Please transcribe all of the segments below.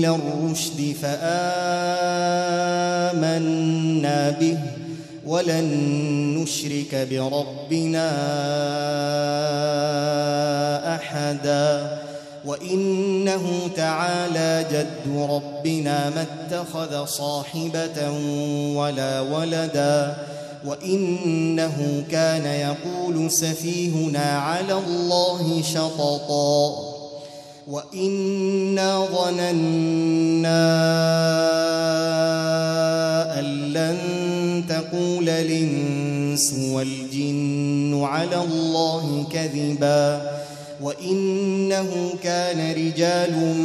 إلى الرشد فآمنا به ولن نشرك بربنا أحدا وإنه تعالى جد ربنا ما اتخذ صاحبة ولا ولدا وإنه كان يقول سفيهنا على الله شططا وانا ظننا ان لن تقول الانس والجن على الله كذبا وانه كان رجال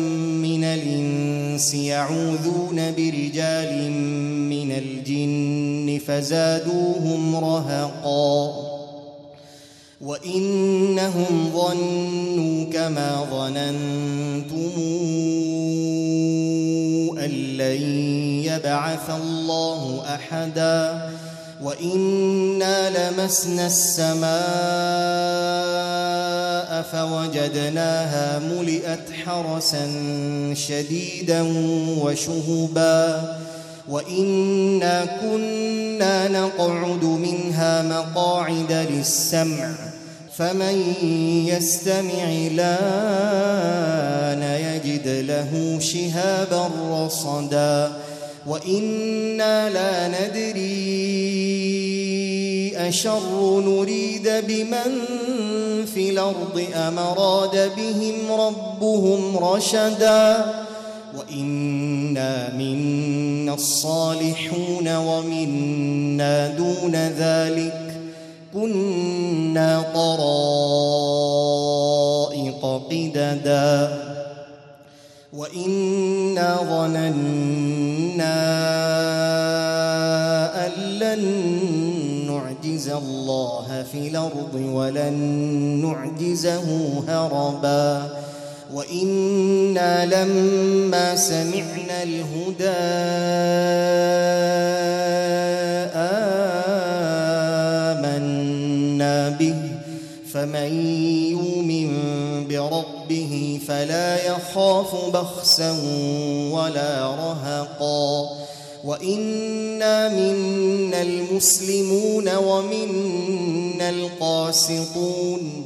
من الانس يعوذون برجال من الجن فزادوهم رهقا وانهم ظنوا كما ظننتم ان لن يبعث الله احدا وانا لمسنا السماء فوجدناها ملئت حرسا شديدا وشهبا وانا كنا نقعد منها مقاعد للسمع فمن يستمع الان يجد له شهابا رصدا وأنا لا ندري اشر نريد بمن في الأرض ام اراد بهم ربهم رشدا وإنا منا الصالحون ومنا دون ذلك كنا طرائق قددا وإنا ظننا أن لن نعجز الله في الأرض ولن نعجزه هربا وأنا لما سمعنا الهدى امنا به فمن يؤمن بربه فلا يخاف بخسا ولا رهقا وانا منا المسلمون ومنا القاسطون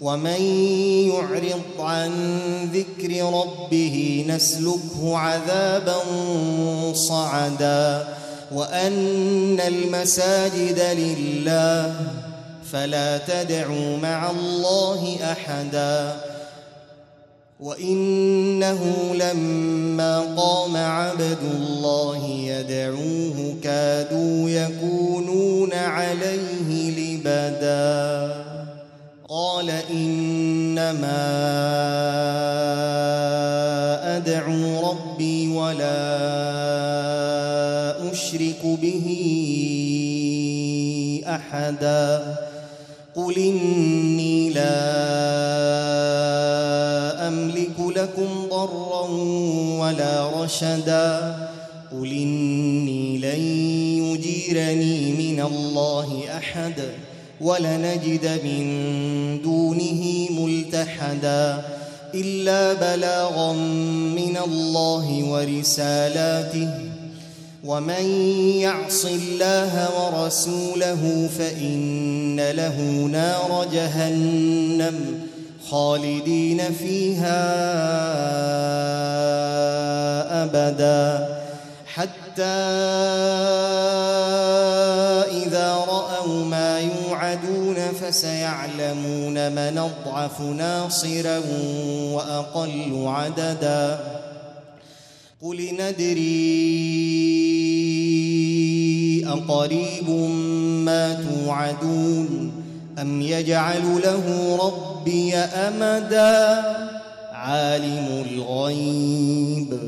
ومن يعرض عن ذكر ربه نسلكه عذابا صعدا وأن المساجد لله فلا تدعوا مع الله أحدا وإنه لما قام عبد الله يدعوه كادوا يكونون عليه انما أدعو ربي ولا أشرك به أحدا. قل إني لا أملك لكم ضرا ولا رشدا. قل إني لن يجيرني من الله أحد. ولنجد من دونه ملتحدا إلا بلاغا من الله ورسالاته. ومن يعص الله ورسوله فإن له نار جهنم خالدين فيها أبدا. حتى فسيعلمون من أضعف ناصرا وأقل عددا. قل ندري أقريب ما توعدون أم يجعل له ربي أمدا؟ عالم الغيب.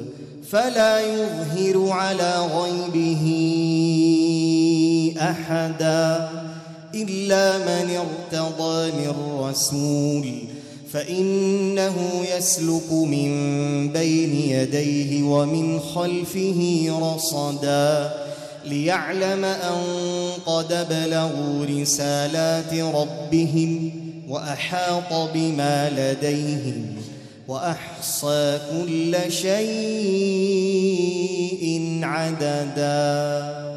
فلا يظهر على غيبه أحدا. إلا من ارتضى من رسول فإنه يسلك من بين يديه ومن خلفه رصدا ليعلم أن قد بلغوا رسالات ربهم وأحاط بما لديهم وأحصى كل شيء عددا.